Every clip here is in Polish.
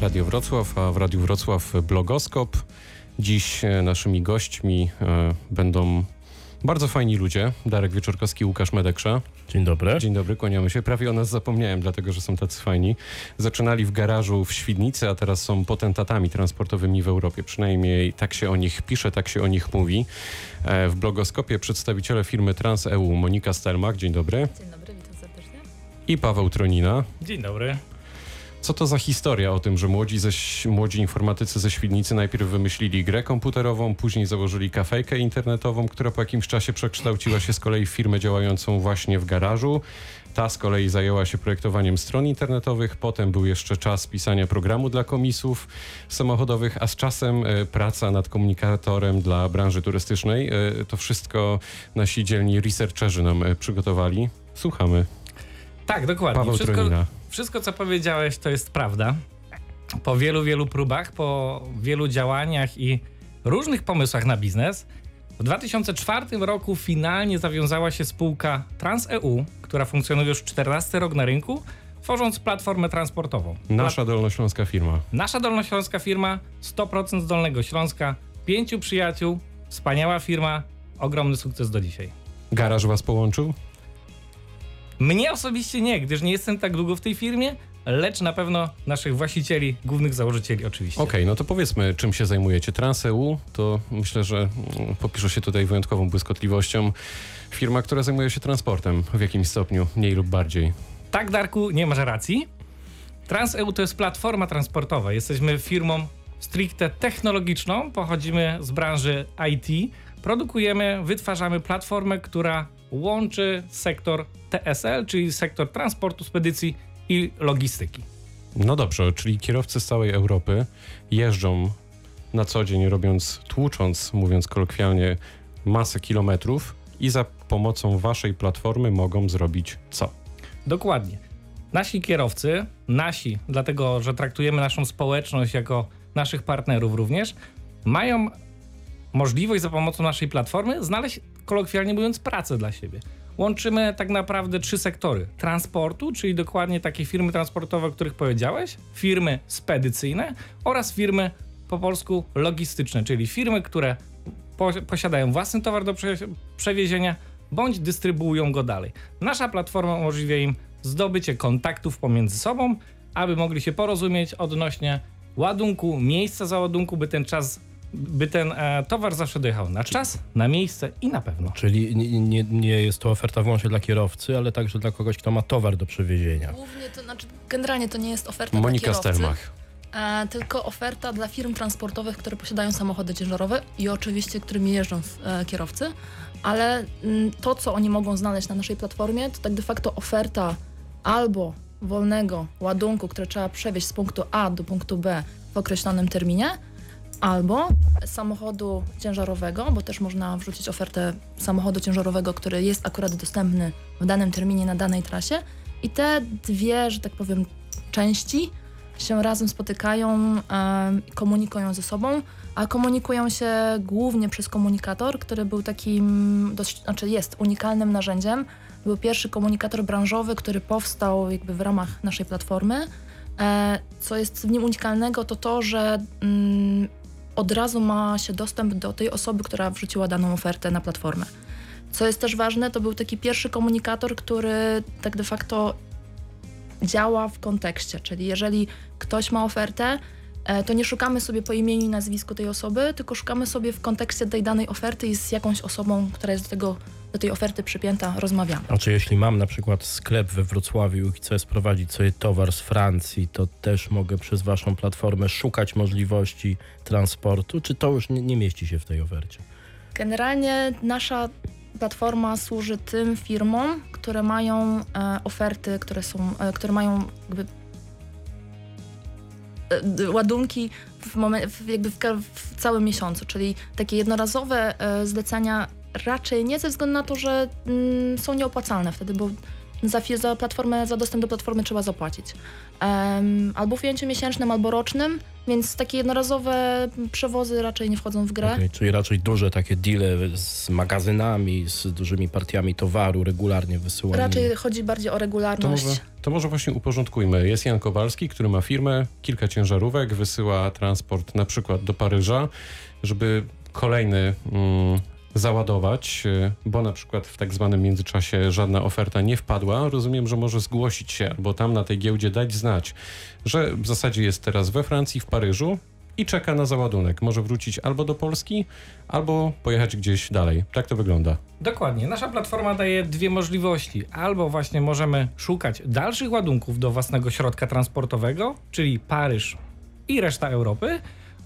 Radio Wrocław, a w Radiu Wrocław blogoskop. Dziś e, naszymi gośćmi e, będą bardzo fajni ludzie. Darek Wieczorkowski, Łukasz Medeksza. Dzień dobry. Dzień dobry, kłaniamy się. Prawie o nas zapomniałem, dlatego że są tacy fajni. Zaczynali w garażu w Świdnicy, a teraz są potentatami transportowymi w Europie. Przynajmniej tak się o nich pisze, tak się o nich mówi. E, w blogoskopie przedstawiciele firmy TransEU Monika Stelmach. Dzień dobry. Dzień dobry, witam serdecznie. I Paweł Tronina. Dzień dobry. Co to za historia o tym, że młodzi, ze, młodzi informatycy ze Świdnicy najpierw wymyślili grę komputerową, później założyli kafejkę internetową, która po jakimś czasie przekształciła się z kolei w firmę działającą właśnie w garażu. Ta z kolei zajęła się projektowaniem stron internetowych, potem był jeszcze czas pisania programu dla komisów samochodowych, a z czasem e, praca nad komunikatorem dla branży turystycznej. E, to wszystko nasi dzielni researcherzy nam e, przygotowali. Słuchamy. Tak, dokładnie. Paweł wszystko, Tronina. Wszystko, co powiedziałeś, to jest prawda. Po wielu, wielu próbach, po wielu działaniach i różnych pomysłach na biznes, w 2004 roku finalnie zawiązała się spółka TransEU, która funkcjonuje już 14 rok na rynku, tworząc platformę transportową. Nasza dolnośląska firma. Nasza dolnośląska firma, 100% z Dolnego Śląska, pięciu przyjaciół, wspaniała firma, ogromny sukces do dzisiaj. Garaż was połączył? Mnie osobiście nie, gdyż nie jestem tak długo w tej firmie, lecz na pewno naszych właścicieli, głównych założycieli oczywiście. Okej, no to powiedzmy, czym się zajmujecie. TransEU to myślę, że mm, popisze się tutaj wyjątkową błyskotliwością. Firma, która zajmuje się transportem w jakimś stopniu, mniej lub bardziej. Tak, Darku, nie masz racji. TransEU to jest platforma transportowa. Jesteśmy firmą stricte technologiczną, pochodzimy z branży IT. Produkujemy, wytwarzamy platformę, która łączy sektor TSL, czyli sektor transportu, spedycji i logistyki. No dobrze, czyli kierowcy z całej Europy jeżdżą na co dzień, robiąc, tłucząc, mówiąc kolokwialnie, masę kilometrów i za pomocą waszej platformy mogą zrobić co? Dokładnie. Nasi kierowcy, nasi, dlatego że traktujemy naszą społeczność jako naszych partnerów również, mają możliwość za pomocą naszej platformy znaleźć, kolokwialnie mówiąc, pracę dla siebie. Łączymy tak naprawdę trzy sektory: transportu, czyli dokładnie takie firmy transportowe, o których powiedziałeś, firmy spedycyjne oraz firmy po polsku logistyczne, czyli firmy, które po, posiadają własny towar do prze, przewiezienia bądź dystrybuują go dalej. Nasza platforma umożliwia im zdobycie kontaktów pomiędzy sobą, aby mogli się porozumieć odnośnie ładunku, miejsca załadunku, by ten czas, by ten e, towar zawsze dojechał na czas, na miejsce i na pewno. Czyli nie, nie, nie jest to oferta wyłącznie dla kierowcy, ale także dla kogoś, kto ma towar do przewiezienia. Głównie to znaczy, generalnie to nie jest oferta Monika dla kierowcy, Stelmach. e, tylko oferta dla firm transportowych, które posiadają samochody ciężarowe i oczywiście, którymi jeżdżą e, kierowcy, ale mm, to, co oni mogą znaleźć na naszej platformie, to tak de facto oferta albo wolnego ładunku, które trzeba przewieźć z punktu A do punktu B w określonym terminie, albo samochodu ciężarowego, bo też można wrzucić ofertę samochodu ciężarowego, który jest akurat dostępny w danym terminie na danej trasie. I te dwie, że tak powiem, części się razem spotykają, komunikują ze sobą, a komunikują się głównie przez komunikator, który był takim, dość, znaczy jest unikalnym narzędziem. Był pierwszy komunikator branżowy, który powstał jakby w ramach naszej platformy. E, co jest w nim unikalnego, to to, że mm, od razu ma się dostęp do tej osoby, która wrzuciła daną ofertę na platformę. Co jest też ważne, to był taki pierwszy komunikator, który tak de facto działa w kontekście, czyli jeżeli ktoś ma ofertę, e, to nie szukamy sobie po imieniu i nazwisku tej osoby, tylko szukamy sobie w kontekście tej danej oferty i z jakąś osobą, która jest do, tego, do tej oferty przypięta, rozmawiamy. A czy jeśli mam na przykład sklep we Wrocławiu i chcę sprowadzić sobie towar z Francji, to też mogę przez waszą platformę szukać możliwości transportu, czy to już nie, nie mieści się w tej ofercie? Generalnie nasza platforma służy tym firmom, które mają e, oferty, które są, e, które mają jakby e, ładunki w, momen- w, jakby w, w całym miesiącu, czyli takie jednorazowe e, zlecenia raczej nie ze względu na to, że mm, są nieopłacalne wtedy, bo za, za platformę, za dostęp do platformy trzeba zapłacić. Em, albo w ujęciu miesięcznym, albo rocznym, więc takie jednorazowe przewozy raczej nie wchodzą w grę. Okej, czyli raczej duże takie deale z magazynami, z dużymi partiami towaru regularnie wysyłanymi. Raczej chodzi bardziej o To regularność. może, to może właśnie uporządkujmy. Jest Jan Kowalski, który ma firmę, kilka ciężarówek, wysyła transport na przykład do Paryża, żeby kolejny mm, załadować, y, bo na przykład w tak zwanym międzyczasie żadna oferta nie wpadła. Rozumiem, że może zgłosić się albo tam na tej giełdzie dać znać, że w zasadzie jest teraz we Francji, w Paryżu i czeka na załadunek. Może wrócić albo do Polski, albo pojechać gdzieś dalej. Tak to wygląda. Dokładnie. Nasza platforma daje dwie możliwości. Albo właśnie możemy szukać dalszych ładunków do własnego środka transportowego, czyli Paryż i reszta Europy,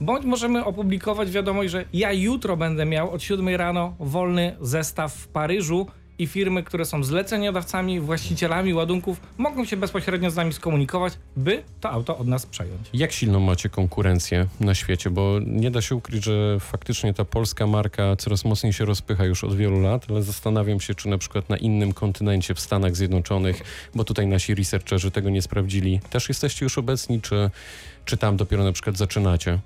bądź możemy opublikować wiadomość, że ja jutro będę miał od 7 rano wolny zestaw w Paryżu i firmy, które są zleceniodawcami, właścicielami ładunków, mogą się bezpośrednio z nami skomunikować, by to auto od nas przejąć. Jak silną macie konkurencję na świecie? Bo nie da się ukryć, że faktycznie ta polska marka coraz mocniej się rozpycha już od wielu lat, ale zastanawiam się, czy na przykład na innym kontynencie, w Stanach Zjednoczonych, bo tutaj nasi researcherzy tego nie sprawdzili, też jesteście już obecni, czy, czy tam dopiero na przykład zaczynacie?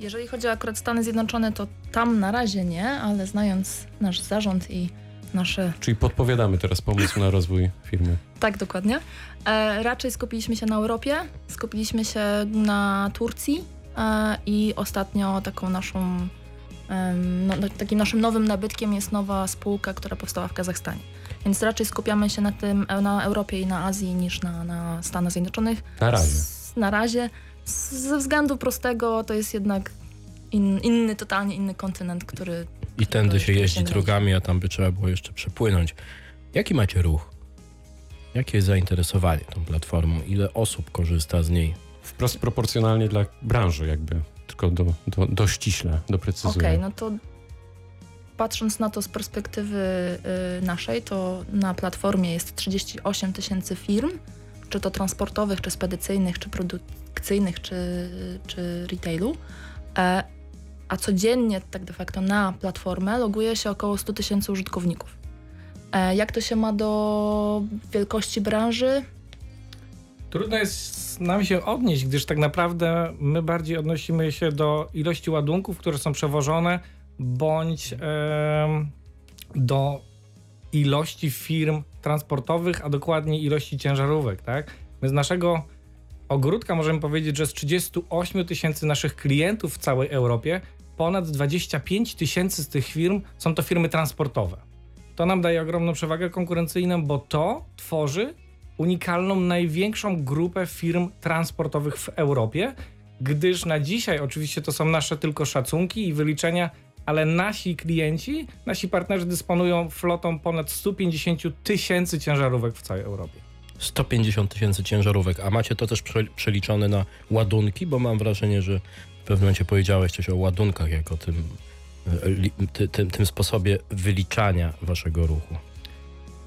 Jeżeli chodzi o akurat Stany Zjednoczone, to tam na razie nie, ale znając nasz zarząd i nasze Czyli podpowiadamy teraz pomysł na rozwój firmy. Tak, dokładnie. E, raczej skupiliśmy się na Europie, skupiliśmy się na Turcji e, i ostatnio taką naszą, em, no, takim naszym nowym nabytkiem jest nowa spółka, która powstała w Kazachstanie. Więc raczej skupiamy się na tym, e, na Europie i na Azji niż na, na Stanach Zjednoczonych. Na razie. Z, na razie. Z, ze względu prostego to jest jednak in, inny, totalnie inny kontynent, który I tędy się jeździ drogami, a tam by trzeba było jeszcze przepłynąć. Jaki macie ruch? Jakie jest zainteresowanie tą platformą? Ile osób korzysta z niej? Wprost proporcjonalnie dla branży jakby, tylko do, do, do ściśle, doprecyzuję. Okej, no to patrząc na to z perspektywy y, naszej, to na platformie jest 38 tysięcy firm, czy to transportowych, czy spedycyjnych, czy produkcyjnych, czy, czy retailu. E, a codziennie tak de facto na platformę loguje się około 100 tysięcy użytkowników. E, jak to się ma do wielkości branży? Trudno jest nam się odnieść, gdyż tak naprawdę my bardziej odnosimy się do ilości ładunków, które są przewożone, bądź em, do ilości firm transportowych, a dokładnie ilości ciężarówek, tak? My z naszego ogródka możemy powiedzieć, że z 38 tysięcy naszych klientów w całej Europie, ponad 25 tysięcy z tych firm są to firmy transportowe. To nam daje ogromną przewagę konkurencyjną, bo to tworzy unikalną, największą grupę firm transportowych w Europie, gdyż na dzisiaj oczywiście to są nasze tylko szacunki i wyliczenia, ale nasi klienci, nasi partnerzy dysponują flotą ponad 150 tysięcy ciężarówek w całej Europie. 150 tysięcy ciężarówek, a macie to też prze, przeliczone na ładunki, bo mam wrażenie, że w pewnym momencie powiedziałeś coś o ładunkach jako tym, e, ty, tym, tym sposobie wyliczania waszego ruchu.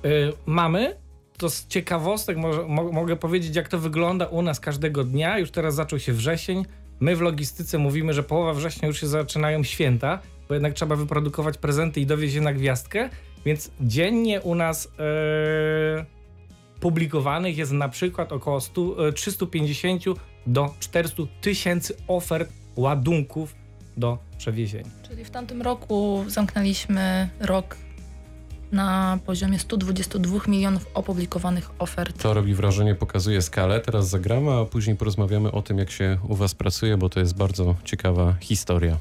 Y, mamy. To z ciekawostek może, mo, mogę powiedzieć, jak to wygląda u nas każdego dnia. Już teraz zaczął się wrzesień. My w logistyce mówimy, że połowa września już się zaczynają święta, bo jednak trzeba wyprodukować prezenty i dowieźć je na gwiazdkę, więc dziennie u nas e, publikowanych jest na przykład około 100, e, 350 do 400 tysięcy ofert ładunków do przewiezienia. Czyli w tamtym roku zamknęliśmy rok na poziomie 122 milionów opublikowanych ofert. To robi wrażenie, pokazuje skalę. Teraz zagramy, a później porozmawiamy o tym, jak się u Was pracuje, bo to jest bardzo ciekawa historia.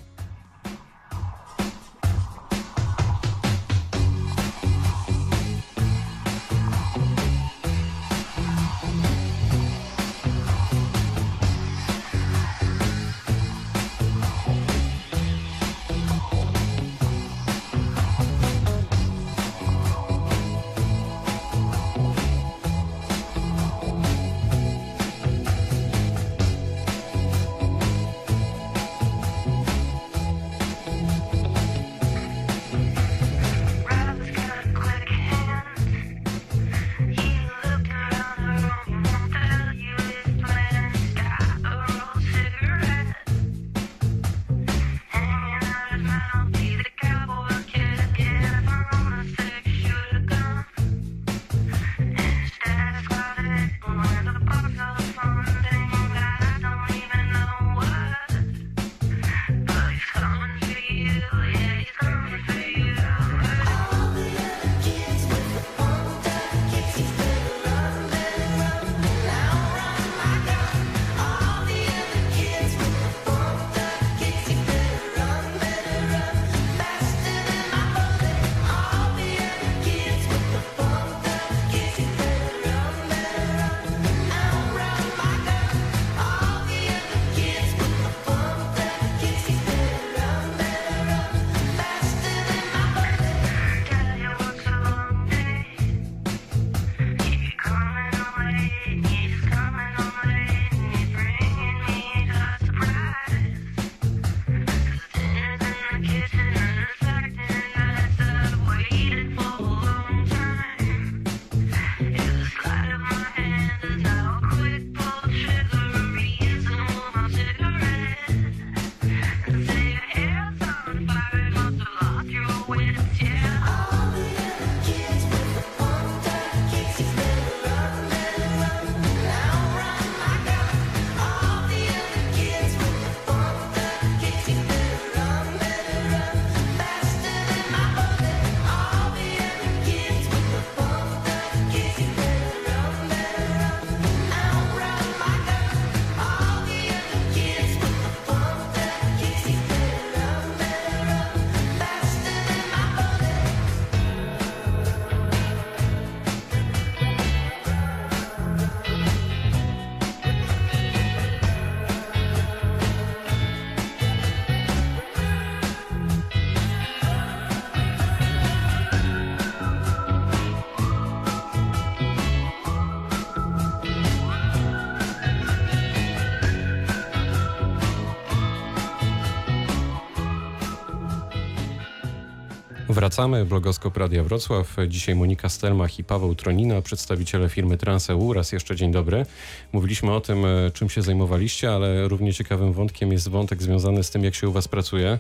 Wracamy, blogoskop Radia Wrocław. Dzisiaj Monika Stelmach i Paweł Tronina, przedstawiciele firmy Transeu. Raz jeszcze dzień dobry. Mówiliśmy o tym, e, czym się zajmowaliście, ale równie ciekawym wątkiem jest wątek związany z tym, jak się u was pracuje,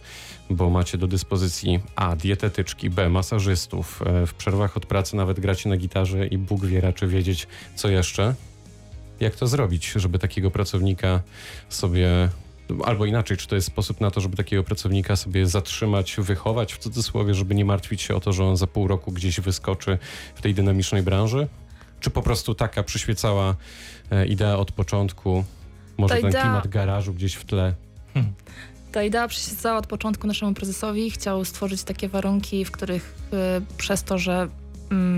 bo macie do dyspozycji A. dietetyczki, B. masażystów. E, W przerwach od pracy nawet gracie na gitarze i Bóg wie raczy wiedzieć, co jeszcze. Jak to zrobić, żeby takiego pracownika sobie Albo inaczej, czy to jest sposób na to, żeby takiego pracownika sobie zatrzymać, wychować w cudzysłowie, żeby nie martwić się o to, że on za pół roku gdzieś wyskoczy w tej dynamicznej branży? Czy po prostu taka przyświecała e, idea od początku? Może Ta ten idea- klimat garażu gdzieś w tle? Ta idea przyświecała od początku naszemu prezesowi. Chciał stworzyć takie warunki, w których y, przez to, że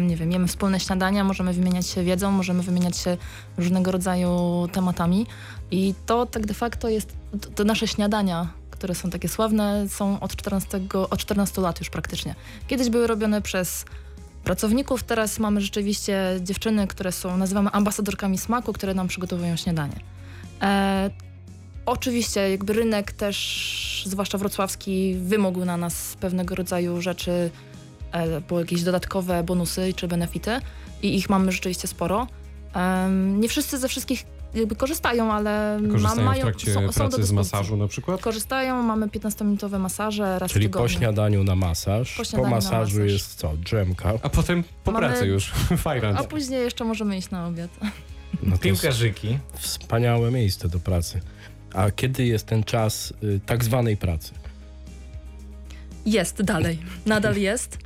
nie wiem, jemy wspólne śniadania, możemy wymieniać się wiedzą, możemy wymieniać się różnego rodzaju tematami. I to tak de facto jest, to, to nasze śniadania, które są takie sławne, są od 14, od 14 lat już praktycznie. Kiedyś były robione przez pracowników, teraz mamy rzeczywiście dziewczyny, które są, nazywamy ambasadorkami smaku, które nam przygotowują śniadanie. E, Oczywiście jakby rynek też, zwłaszcza wrocławski, wymógł na nas pewnego rodzaju rzeczy, e, było jakieś dodatkowe bonusy czy benefity i ich mamy rzeczywiście sporo. Nie wszyscy ze wszystkich jakby korzystają, ale ma, Korzystają w mają, trakcie są, są do pracy z masażu na przykład? Korzystają, mamy 15-minutowe masaże raz Czyli w po śniadaniu na masaż, Po po, masażu masaż. jest co? Drzemka. A potem po Mamy- pracy już. Fajrant. A później jeszcze możemy iść na obiad. No Piłkarzyki. wspaniałe miejsce do pracy. A kiedy jest ten czas y, tak zwanej pracy? Jest dalej, nadal jest.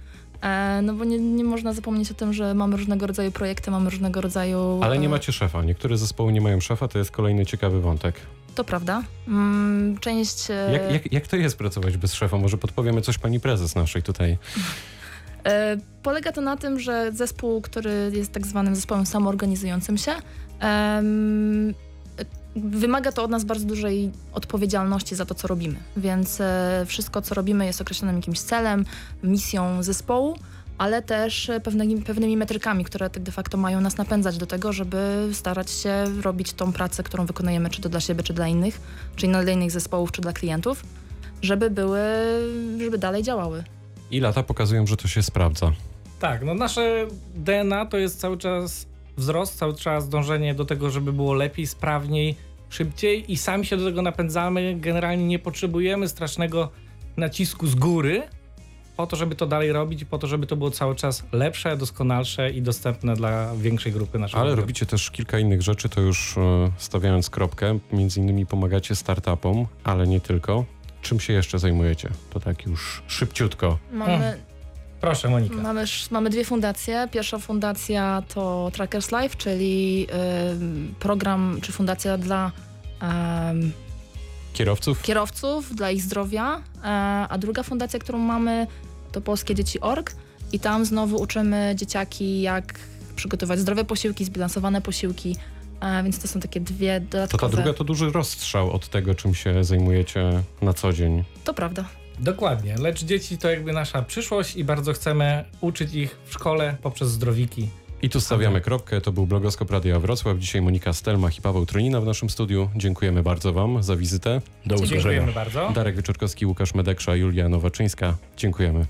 E, no bo nie, nie można zapomnieć o tym, że mamy różnego rodzaju projekty, mamy różnego rodzaju... Ale nie e, macie szefa. Niektóre zespoły nie mają szefa, to jest kolejny ciekawy wątek. To prawda. Mm, część... e, Jak, jak, jak to jest pracować bez szefa? Może podpowiemy coś pani prezes naszej tutaj. Polega to na tym, że zespół, który jest tak zwanym zespołem samoorganizującym się, wymaga to od nas bardzo dużej odpowiedzialności za to, co robimy. Więc e, wszystko, co robimy, jest określonym jakimś celem, misją zespołu, ale też e, pewnymi, pewnymi metrykami, które tak de facto mają nas napędzać do tego, żeby starać się robić tą pracę, którą wykonujemy, czy to dla siebie, czy dla innych, czyli dla innych zespołów, czy dla klientów, żeby były, żeby dalej działały. I lata pokazują, że to się sprawdza. Tak, no nasze DNA to jest cały czas wzrost, cały czas dążenie do tego, żeby było lepiej, sprawniej, szybciej i sami się do tego napędzamy. Generalnie nie potrzebujemy strasznego nacisku z góry po to, żeby to dalej robić i po to, żeby to było cały czas lepsze, doskonalsze i dostępne dla większej grupy naszych Ale robicie też kilka innych rzeczy, to już e, stawiając kropkę. Między innymi pomagacie startupom, ale nie tylko. Czym się jeszcze zajmujecie? To tak już szybciutko. Mamy, Proszę Monika. Mamy, mamy dwie fundacje. Pierwsza fundacja to Trackers Life, czyli ym, program czy fundacja dla Kierowców? kierowców, dla ich zdrowia. E, a druga fundacja, którą mamy, to Polskie Dzieci.org i tam znowu uczymy dzieciaki, jak przygotować zdrowe posiłki, zbilansowane posiłki. E, więc to są takie dwie To dodatkowe. ta druga to duży rozstrzał od tego, czym się zajmujecie na co dzień. To prawda. Dokładnie, lecz dzieci to jakby nasza przyszłość i bardzo chcemy uczyć ich w szkole poprzez zdrowiki. I tu stawiamy kropkę. To był blogoskop Radia Wrocław. Dzisiaj Monika Stelmach i Paweł Tronina w naszym studiu. Dziękujemy bardzo wam za wizytę. Do usłyszenia. Dziękujemy bardzo. Darek Wyczorkowski, Łukasz Medeksza, Julia Nowaczyńska. Dziękujemy.